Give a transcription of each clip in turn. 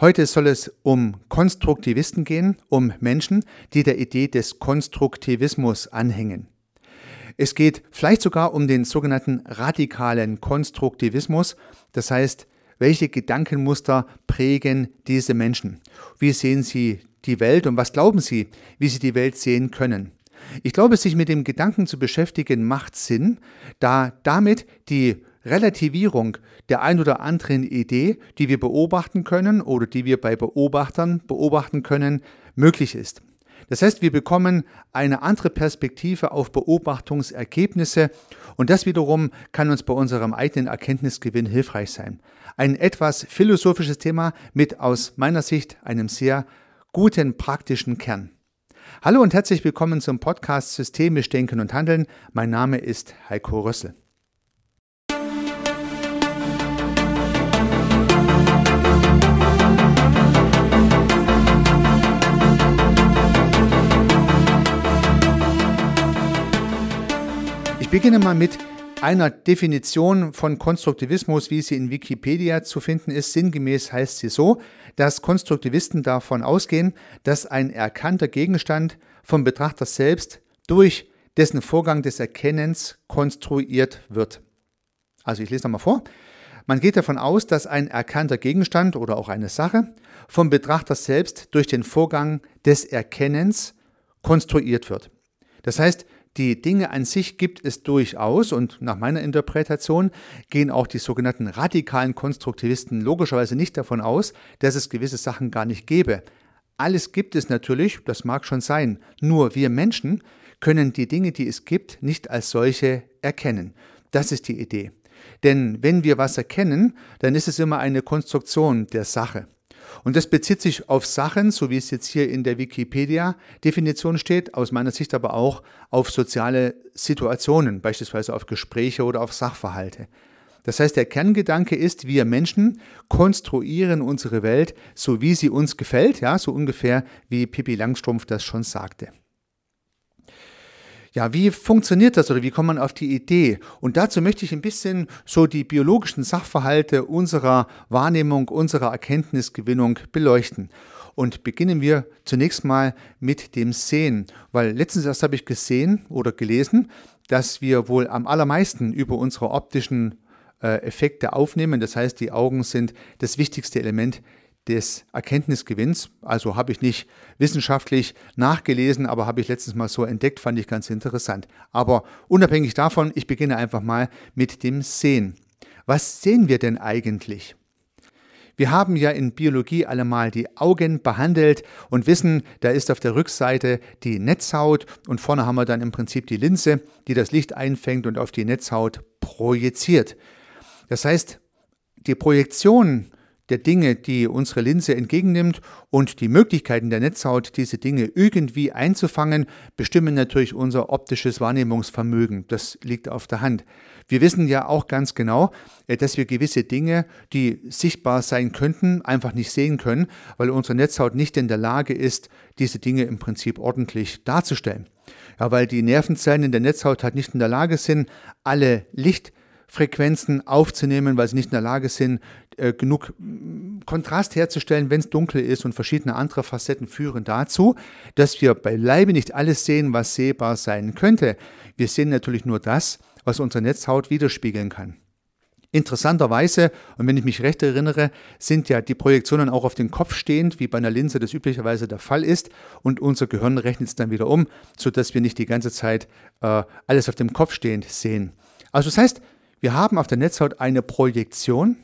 Heute soll es um Konstruktivisten gehen, um Menschen, die der Idee des Konstruktivismus anhängen. Es geht vielleicht sogar um den sogenannten radikalen Konstruktivismus, das heißt, welche Gedankenmuster prägen diese Menschen? Wie sehen sie die Welt und was glauben sie, wie sie die Welt sehen können? Ich glaube, sich mit dem Gedanken zu beschäftigen macht Sinn, da damit die Relativierung der ein oder anderen Idee, die wir beobachten können oder die wir bei Beobachtern beobachten können, möglich ist. Das heißt, wir bekommen eine andere Perspektive auf Beobachtungsergebnisse und das wiederum kann uns bei unserem eigenen Erkenntnisgewinn hilfreich sein. Ein etwas philosophisches Thema mit aus meiner Sicht einem sehr guten praktischen Kern. Hallo und herzlich willkommen zum Podcast Systemisch Denken und Handeln. Mein Name ist Heiko Rössel. Ich beginne mal mit einer Definition von Konstruktivismus, wie sie in Wikipedia zu finden ist. Sinngemäß heißt sie so, dass Konstruktivisten davon ausgehen, dass ein erkannter Gegenstand vom Betrachter selbst durch dessen Vorgang des Erkennens konstruiert wird. Also ich lese nochmal vor. Man geht davon aus, dass ein erkannter Gegenstand oder auch eine Sache vom Betrachter selbst durch den Vorgang des Erkennens konstruiert wird. Das heißt, die Dinge an sich gibt es durchaus und nach meiner Interpretation gehen auch die sogenannten radikalen Konstruktivisten logischerweise nicht davon aus, dass es gewisse Sachen gar nicht gäbe. Alles gibt es natürlich, das mag schon sein, nur wir Menschen können die Dinge, die es gibt, nicht als solche erkennen. Das ist die Idee. Denn wenn wir was erkennen, dann ist es immer eine Konstruktion der Sache. Und das bezieht sich auf Sachen, so wie es jetzt hier in der Wikipedia-Definition steht, aus meiner Sicht aber auch auf soziale Situationen, beispielsweise auf Gespräche oder auf Sachverhalte. Das heißt, der Kerngedanke ist, wir Menschen konstruieren unsere Welt so, wie sie uns gefällt, ja, so ungefähr wie Pippi Langstrumpf das schon sagte. Ja, wie funktioniert das oder wie kommt man auf die Idee? Und dazu möchte ich ein bisschen so die biologischen Sachverhalte unserer Wahrnehmung, unserer Erkenntnisgewinnung beleuchten. Und beginnen wir zunächst mal mit dem Sehen, weil letztens erst habe ich gesehen oder gelesen, dass wir wohl am allermeisten über unsere optischen äh, Effekte aufnehmen. Das heißt, die Augen sind das wichtigste Element des Erkenntnisgewinns. Also habe ich nicht wissenschaftlich nachgelesen, aber habe ich letztens mal so entdeckt, fand ich ganz interessant. Aber unabhängig davon, ich beginne einfach mal mit dem Sehen. Was sehen wir denn eigentlich? Wir haben ja in Biologie allemal die Augen behandelt und wissen, da ist auf der Rückseite die Netzhaut und vorne haben wir dann im Prinzip die Linse, die das Licht einfängt und auf die Netzhaut projiziert. Das heißt, die Projektion der Dinge, die unsere Linse entgegennimmt und die Möglichkeiten der Netzhaut, diese Dinge irgendwie einzufangen, bestimmen natürlich unser optisches Wahrnehmungsvermögen. Das liegt auf der Hand. Wir wissen ja auch ganz genau, äh, dass wir gewisse Dinge, die sichtbar sein könnten, einfach nicht sehen können, weil unsere Netzhaut nicht in der Lage ist, diese Dinge im Prinzip ordentlich darzustellen. Ja, weil die Nervenzellen in der Netzhaut halt nicht in der Lage sind, alle Licht Frequenzen aufzunehmen, weil sie nicht in der Lage sind, äh, genug Kontrast herzustellen, wenn es dunkel ist und verschiedene andere Facetten führen dazu, dass wir beileibe nicht alles sehen, was sehbar sein könnte. Wir sehen natürlich nur das, was unsere Netzhaut widerspiegeln kann. Interessanterweise, und wenn ich mich recht erinnere, sind ja die Projektionen auch auf den Kopf stehend, wie bei einer Linse das üblicherweise der Fall ist, und unser Gehirn rechnet es dann wieder um, sodass wir nicht die ganze Zeit äh, alles auf dem Kopf stehend sehen. Also das heißt, wir haben auf der Netzhaut eine Projektion.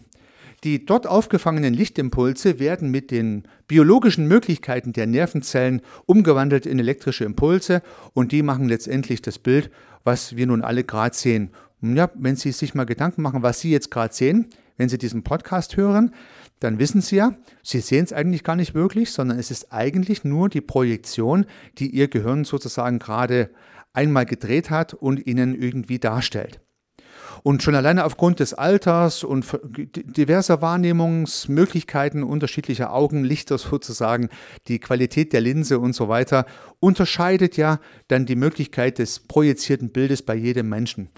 Die dort aufgefangenen Lichtimpulse werden mit den biologischen Möglichkeiten der Nervenzellen umgewandelt in elektrische Impulse und die machen letztendlich das Bild, was wir nun alle gerade sehen. Ja, wenn Sie sich mal Gedanken machen, was Sie jetzt gerade sehen, wenn Sie diesen Podcast hören, dann wissen Sie ja, Sie sehen es eigentlich gar nicht wirklich, sondern es ist eigentlich nur die Projektion, die Ihr Gehirn sozusagen gerade einmal gedreht hat und Ihnen irgendwie darstellt. Und schon alleine aufgrund des Alters und diverser Wahrnehmungsmöglichkeiten unterschiedlicher Augenlichter sozusagen, die Qualität der Linse und so weiter, unterscheidet ja dann die Möglichkeit des projizierten Bildes bei jedem Menschen.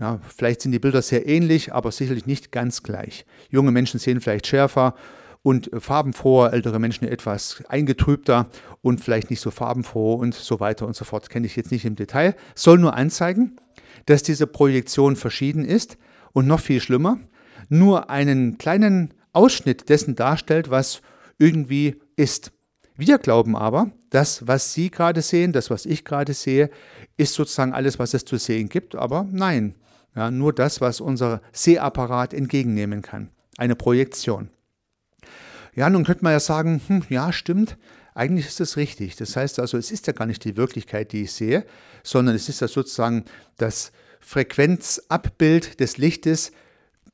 Ja, vielleicht sind die Bilder sehr ähnlich, aber sicherlich nicht ganz gleich. Junge Menschen sehen vielleicht schärfer, und farbenfroher, ältere Menschen etwas eingetrübter und vielleicht nicht so farbenfroh und so weiter und so fort. Kenne ich jetzt nicht im Detail. Soll nur anzeigen, dass diese Projektion verschieden ist und noch viel schlimmer, nur einen kleinen Ausschnitt dessen darstellt, was irgendwie ist. Wir glauben aber, das, was Sie gerade sehen, das, was ich gerade sehe, ist sozusagen alles, was es zu sehen gibt, aber nein, ja, nur das, was unser Sehapparat entgegennehmen kann. Eine Projektion. Ja, nun könnte man ja sagen, hm, ja, stimmt, eigentlich ist das richtig. Das heißt also, es ist ja gar nicht die Wirklichkeit, die ich sehe, sondern es ist ja sozusagen das Frequenzabbild des Lichtes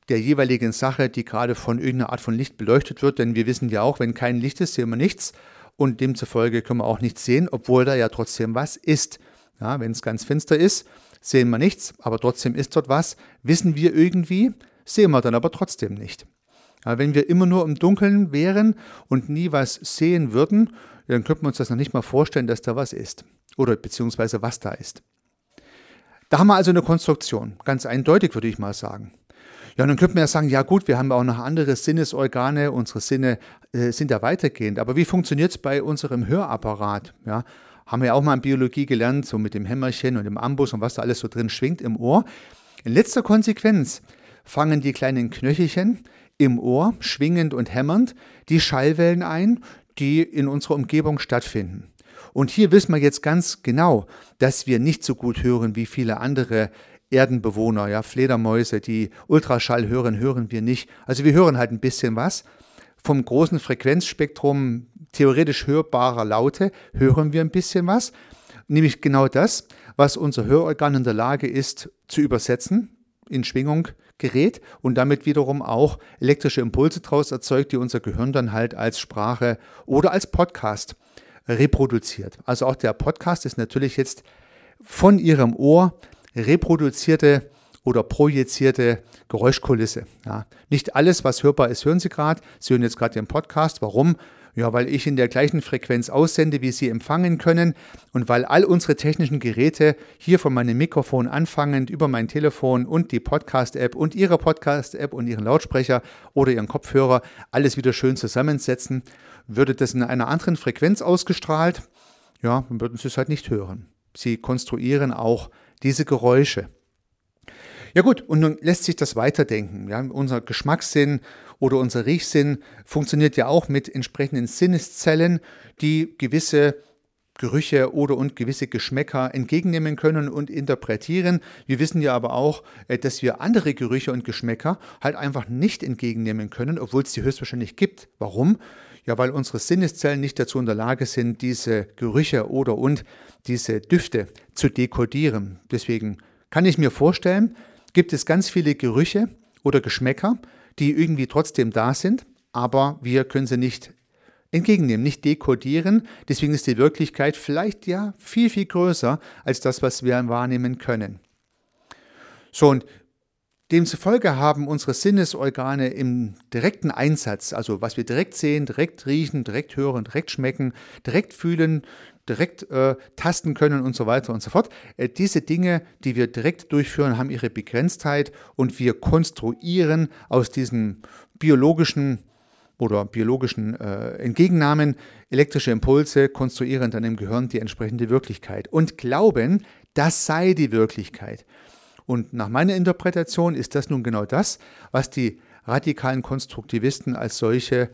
der jeweiligen Sache, die gerade von irgendeiner Art von Licht beleuchtet wird. Denn wir wissen ja auch, wenn kein Licht ist, sehen wir nichts und demzufolge können wir auch nichts sehen, obwohl da ja trotzdem was ist. Ja, wenn es ganz finster ist, sehen wir nichts, aber trotzdem ist dort was. Wissen wir irgendwie, sehen wir dann aber trotzdem nicht. Ja, wenn wir immer nur im Dunkeln wären und nie was sehen würden, dann könnten wir uns das noch nicht mal vorstellen, dass da was ist. Oder beziehungsweise was da ist. Da haben wir also eine Konstruktion, ganz eindeutig würde ich mal sagen. Ja, und dann könnte man ja sagen, ja gut, wir haben auch noch andere Sinnesorgane, unsere Sinne äh, sind ja weitergehend. Aber wie funktioniert es bei unserem Hörapparat? Ja, haben wir ja auch mal in Biologie gelernt, so mit dem Hämmerchen und dem Ambus und was da alles so drin schwingt im Ohr. In letzter Konsequenz fangen die kleinen Knöchelchen im Ohr, schwingend und hämmernd, die Schallwellen ein, die in unserer Umgebung stattfinden. Und hier wissen wir jetzt ganz genau, dass wir nicht so gut hören wie viele andere Erdenbewohner, ja, Fledermäuse, die Ultraschall hören, hören wir nicht. Also wir hören halt ein bisschen was. Vom großen Frequenzspektrum theoretisch hörbarer Laute hören wir ein bisschen was. Nämlich genau das, was unser Hörorgan in der Lage ist zu übersetzen, in Schwingung gerät und damit wiederum auch elektrische Impulse daraus erzeugt, die unser Gehirn dann halt als Sprache oder als Podcast reproduziert. Also auch der Podcast ist natürlich jetzt von Ihrem Ohr reproduzierte oder projizierte Geräuschkulisse. Ja. Nicht alles, was hörbar ist, hören Sie gerade. Sie hören jetzt gerade den Podcast. Warum? Ja, weil ich in der gleichen Frequenz aussende, wie Sie empfangen können und weil all unsere technischen Geräte hier von meinem Mikrofon anfangend über mein Telefon und die Podcast-App und Ihre Podcast-App und Ihren Lautsprecher oder Ihren Kopfhörer alles wieder schön zusammensetzen. Würde das in einer anderen Frequenz ausgestrahlt, ja, dann würden Sie es halt nicht hören. Sie konstruieren auch diese Geräusche. Ja gut, und nun lässt sich das weiterdenken. Ja, unser Geschmackssinn oder unser Riechsinn funktioniert ja auch mit entsprechenden Sinneszellen, die gewisse Gerüche oder und gewisse Geschmäcker entgegennehmen können und interpretieren. Wir wissen ja aber auch, äh, dass wir andere Gerüche und Geschmäcker halt einfach nicht entgegennehmen können, obwohl es sie höchstwahrscheinlich gibt. Warum? Ja, weil unsere Sinneszellen nicht dazu in der Lage sind, diese Gerüche oder und diese Düfte zu dekodieren. Deswegen kann ich mir vorstellen, gibt es ganz viele Gerüche oder Geschmäcker, die irgendwie trotzdem da sind, aber wir können sie nicht entgegennehmen, nicht dekodieren. Deswegen ist die Wirklichkeit vielleicht ja viel, viel größer als das, was wir wahrnehmen können. So, und Demzufolge haben unsere Sinnesorgane im direkten Einsatz, also was wir direkt sehen, direkt riechen, direkt hören, direkt schmecken, direkt fühlen, direkt äh, tasten können und so weiter und so fort. Äh, diese Dinge, die wir direkt durchführen, haben ihre Begrenztheit und wir konstruieren aus diesen biologischen oder biologischen äh, Entgegennahmen elektrische Impulse, konstruieren dann im Gehirn die entsprechende Wirklichkeit und glauben, das sei die Wirklichkeit. Und nach meiner Interpretation ist das nun genau das, was die radikalen Konstruktivisten als solche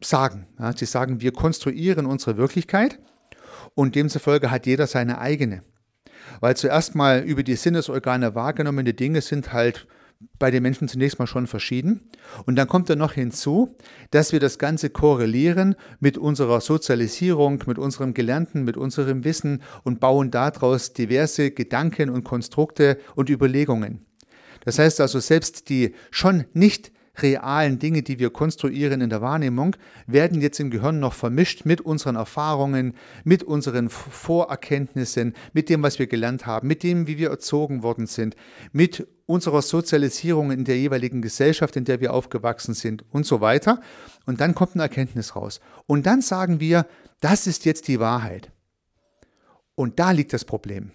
sagen. Ja, sie sagen, wir konstruieren unsere Wirklichkeit und demzufolge hat jeder seine eigene. Weil zuerst mal über die Sinnesorgane wahrgenommene Dinge sind halt bei den Menschen zunächst mal schon verschieden. Und dann kommt dann noch hinzu, dass wir das Ganze korrelieren mit unserer Sozialisierung, mit unserem Gelernten, mit unserem Wissen und bauen daraus diverse Gedanken und Konstrukte und Überlegungen. Das heißt also, selbst die schon nicht realen Dinge, die wir konstruieren in der Wahrnehmung, werden jetzt im Gehirn noch vermischt mit unseren Erfahrungen, mit unseren Vorerkenntnissen, mit dem, was wir gelernt haben, mit dem, wie wir erzogen worden sind, mit unserer Sozialisierung in der jeweiligen Gesellschaft, in der wir aufgewachsen sind und so weiter. Und dann kommt eine Erkenntnis raus. Und dann sagen wir, das ist jetzt die Wahrheit. Und da liegt das Problem.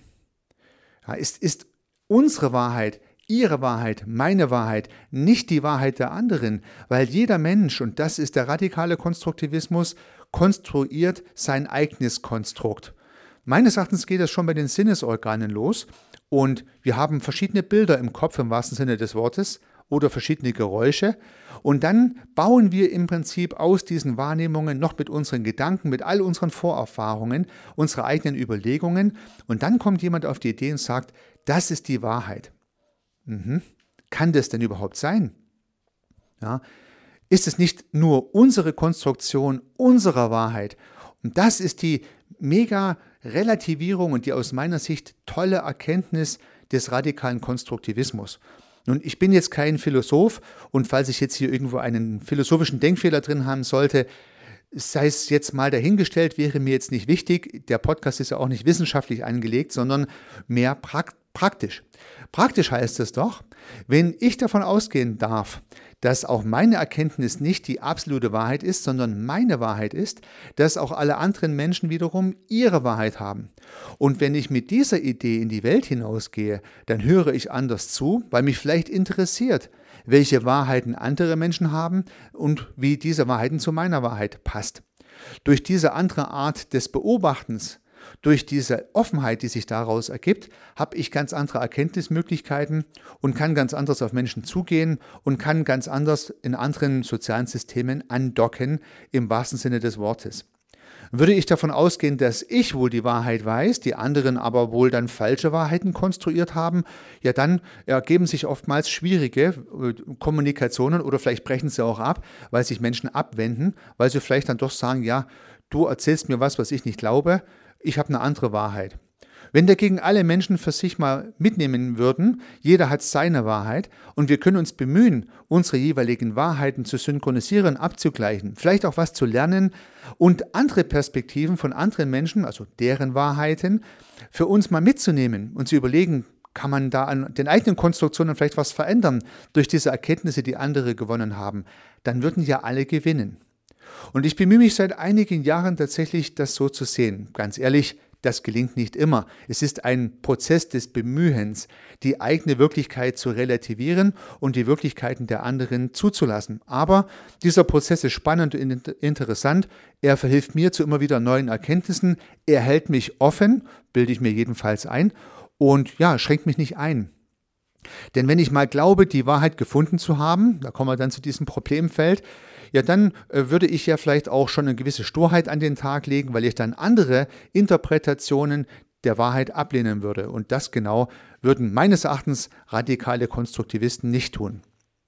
Ja, ist, ist unsere Wahrheit ihre Wahrheit, meine Wahrheit, nicht die Wahrheit der anderen, weil jeder Mensch, und das ist der radikale Konstruktivismus, konstruiert sein eigenes Konstrukt. Meines Erachtens geht das schon bei den Sinnesorganen los und wir haben verschiedene Bilder im Kopf im wahrsten Sinne des Wortes oder verschiedene Geräusche und dann bauen wir im Prinzip aus diesen Wahrnehmungen noch mit unseren Gedanken, mit all unseren Vorerfahrungen, unsere eigenen Überlegungen und dann kommt jemand auf die Idee und sagt, das ist die Wahrheit. Mhm. Kann das denn überhaupt sein? Ja. Ist es nicht nur unsere Konstruktion unserer Wahrheit? Und das ist die mega Relativierung und die aus meiner Sicht tolle Erkenntnis des radikalen Konstruktivismus. Nun, ich bin jetzt kein Philosoph und falls ich jetzt hier irgendwo einen philosophischen Denkfehler drin haben sollte, sei es jetzt mal dahingestellt, wäre mir jetzt nicht wichtig. Der Podcast ist ja auch nicht wissenschaftlich angelegt, sondern mehr praktisch. Praktisch heißt es doch, wenn ich davon ausgehen darf, dass auch meine Erkenntnis nicht die absolute Wahrheit ist, sondern meine Wahrheit ist, dass auch alle anderen Menschen wiederum ihre Wahrheit haben. Und wenn ich mit dieser Idee in die Welt hinausgehe, dann höre ich anders zu, weil mich vielleicht interessiert, welche Wahrheiten andere Menschen haben und wie diese Wahrheiten zu meiner Wahrheit passt. Durch diese andere Art des Beobachtens durch diese Offenheit, die sich daraus ergibt, habe ich ganz andere Erkenntnismöglichkeiten und kann ganz anders auf Menschen zugehen und kann ganz anders in anderen sozialen Systemen andocken, im wahrsten Sinne des Wortes. Würde ich davon ausgehen, dass ich wohl die Wahrheit weiß, die anderen aber wohl dann falsche Wahrheiten konstruiert haben, ja dann ergeben sich oftmals schwierige äh, Kommunikationen oder vielleicht brechen sie auch ab, weil sich Menschen abwenden, weil sie vielleicht dann doch sagen, ja, du erzählst mir was, was ich nicht glaube, ich habe eine andere Wahrheit. Wenn dagegen alle Menschen für sich mal mitnehmen würden, jeder hat seine Wahrheit und wir können uns bemühen, unsere jeweiligen Wahrheiten zu synchronisieren, abzugleichen, vielleicht auch was zu lernen und andere Perspektiven von anderen Menschen, also deren Wahrheiten, für uns mal mitzunehmen und zu überlegen, kann man da an den eigenen Konstruktionen vielleicht was verändern durch diese Erkenntnisse, die andere gewonnen haben, dann würden ja alle gewinnen. Und ich bemühe mich seit einigen Jahren tatsächlich, das so zu sehen. Ganz ehrlich, das gelingt nicht immer. Es ist ein Prozess des Bemühens, die eigene Wirklichkeit zu relativieren und die Wirklichkeiten der anderen zuzulassen. Aber dieser Prozess ist spannend und interessant. Er verhilft mir zu immer wieder neuen Erkenntnissen. Er hält mich offen, bilde ich mir jedenfalls ein, und ja, schränkt mich nicht ein. Denn wenn ich mal glaube, die Wahrheit gefunden zu haben, da kommen wir dann zu diesem Problemfeld, ja, dann äh, würde ich ja vielleicht auch schon eine gewisse Sturheit an den Tag legen, weil ich dann andere Interpretationen der Wahrheit ablehnen würde. Und das genau würden meines Erachtens radikale Konstruktivisten nicht tun.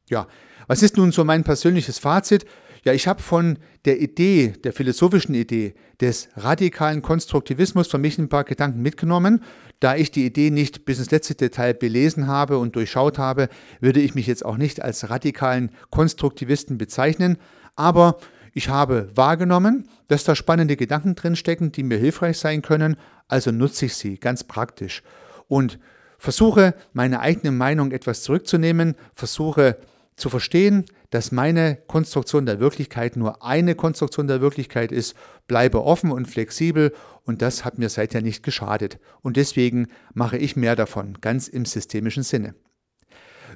Ja, was ist nun so mein persönliches Fazit? Ja, ich habe von der Idee, der philosophischen Idee des radikalen Konstruktivismus für mich ein paar Gedanken mitgenommen. Da ich die Idee nicht bis ins letzte Detail belesen habe und durchschaut habe, würde ich mich jetzt auch nicht als radikalen Konstruktivisten bezeichnen. Aber ich habe wahrgenommen, dass da spannende Gedanken drinstecken, die mir hilfreich sein können, also nutze ich sie ganz praktisch und versuche meine eigene Meinung etwas zurückzunehmen, versuche zu verstehen, dass meine Konstruktion der Wirklichkeit nur eine Konstruktion der Wirklichkeit ist, bleibe offen und flexibel und das hat mir seither nicht geschadet. Und deswegen mache ich mehr davon, ganz im systemischen Sinne.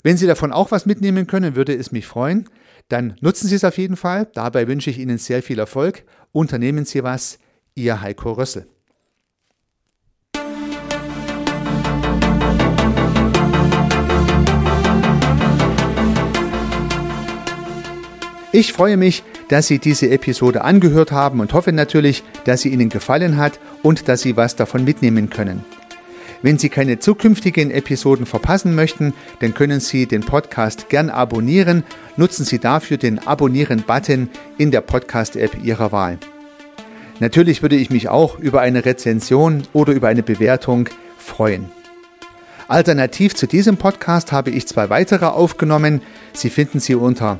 Wenn Sie davon auch was mitnehmen können, würde es mich freuen. Dann nutzen Sie es auf jeden Fall. Dabei wünsche ich Ihnen sehr viel Erfolg. Unternehmen Sie was. Ihr Heiko Rössel. Ich freue mich, dass Sie diese Episode angehört haben und hoffe natürlich, dass sie Ihnen gefallen hat und dass Sie was davon mitnehmen können. Wenn Sie keine zukünftigen Episoden verpassen möchten, dann können Sie den Podcast gern abonnieren. Nutzen Sie dafür den Abonnieren-Button in der Podcast-App Ihrer Wahl. Natürlich würde ich mich auch über eine Rezension oder über eine Bewertung freuen. Alternativ zu diesem Podcast habe ich zwei weitere aufgenommen. Sie finden sie unter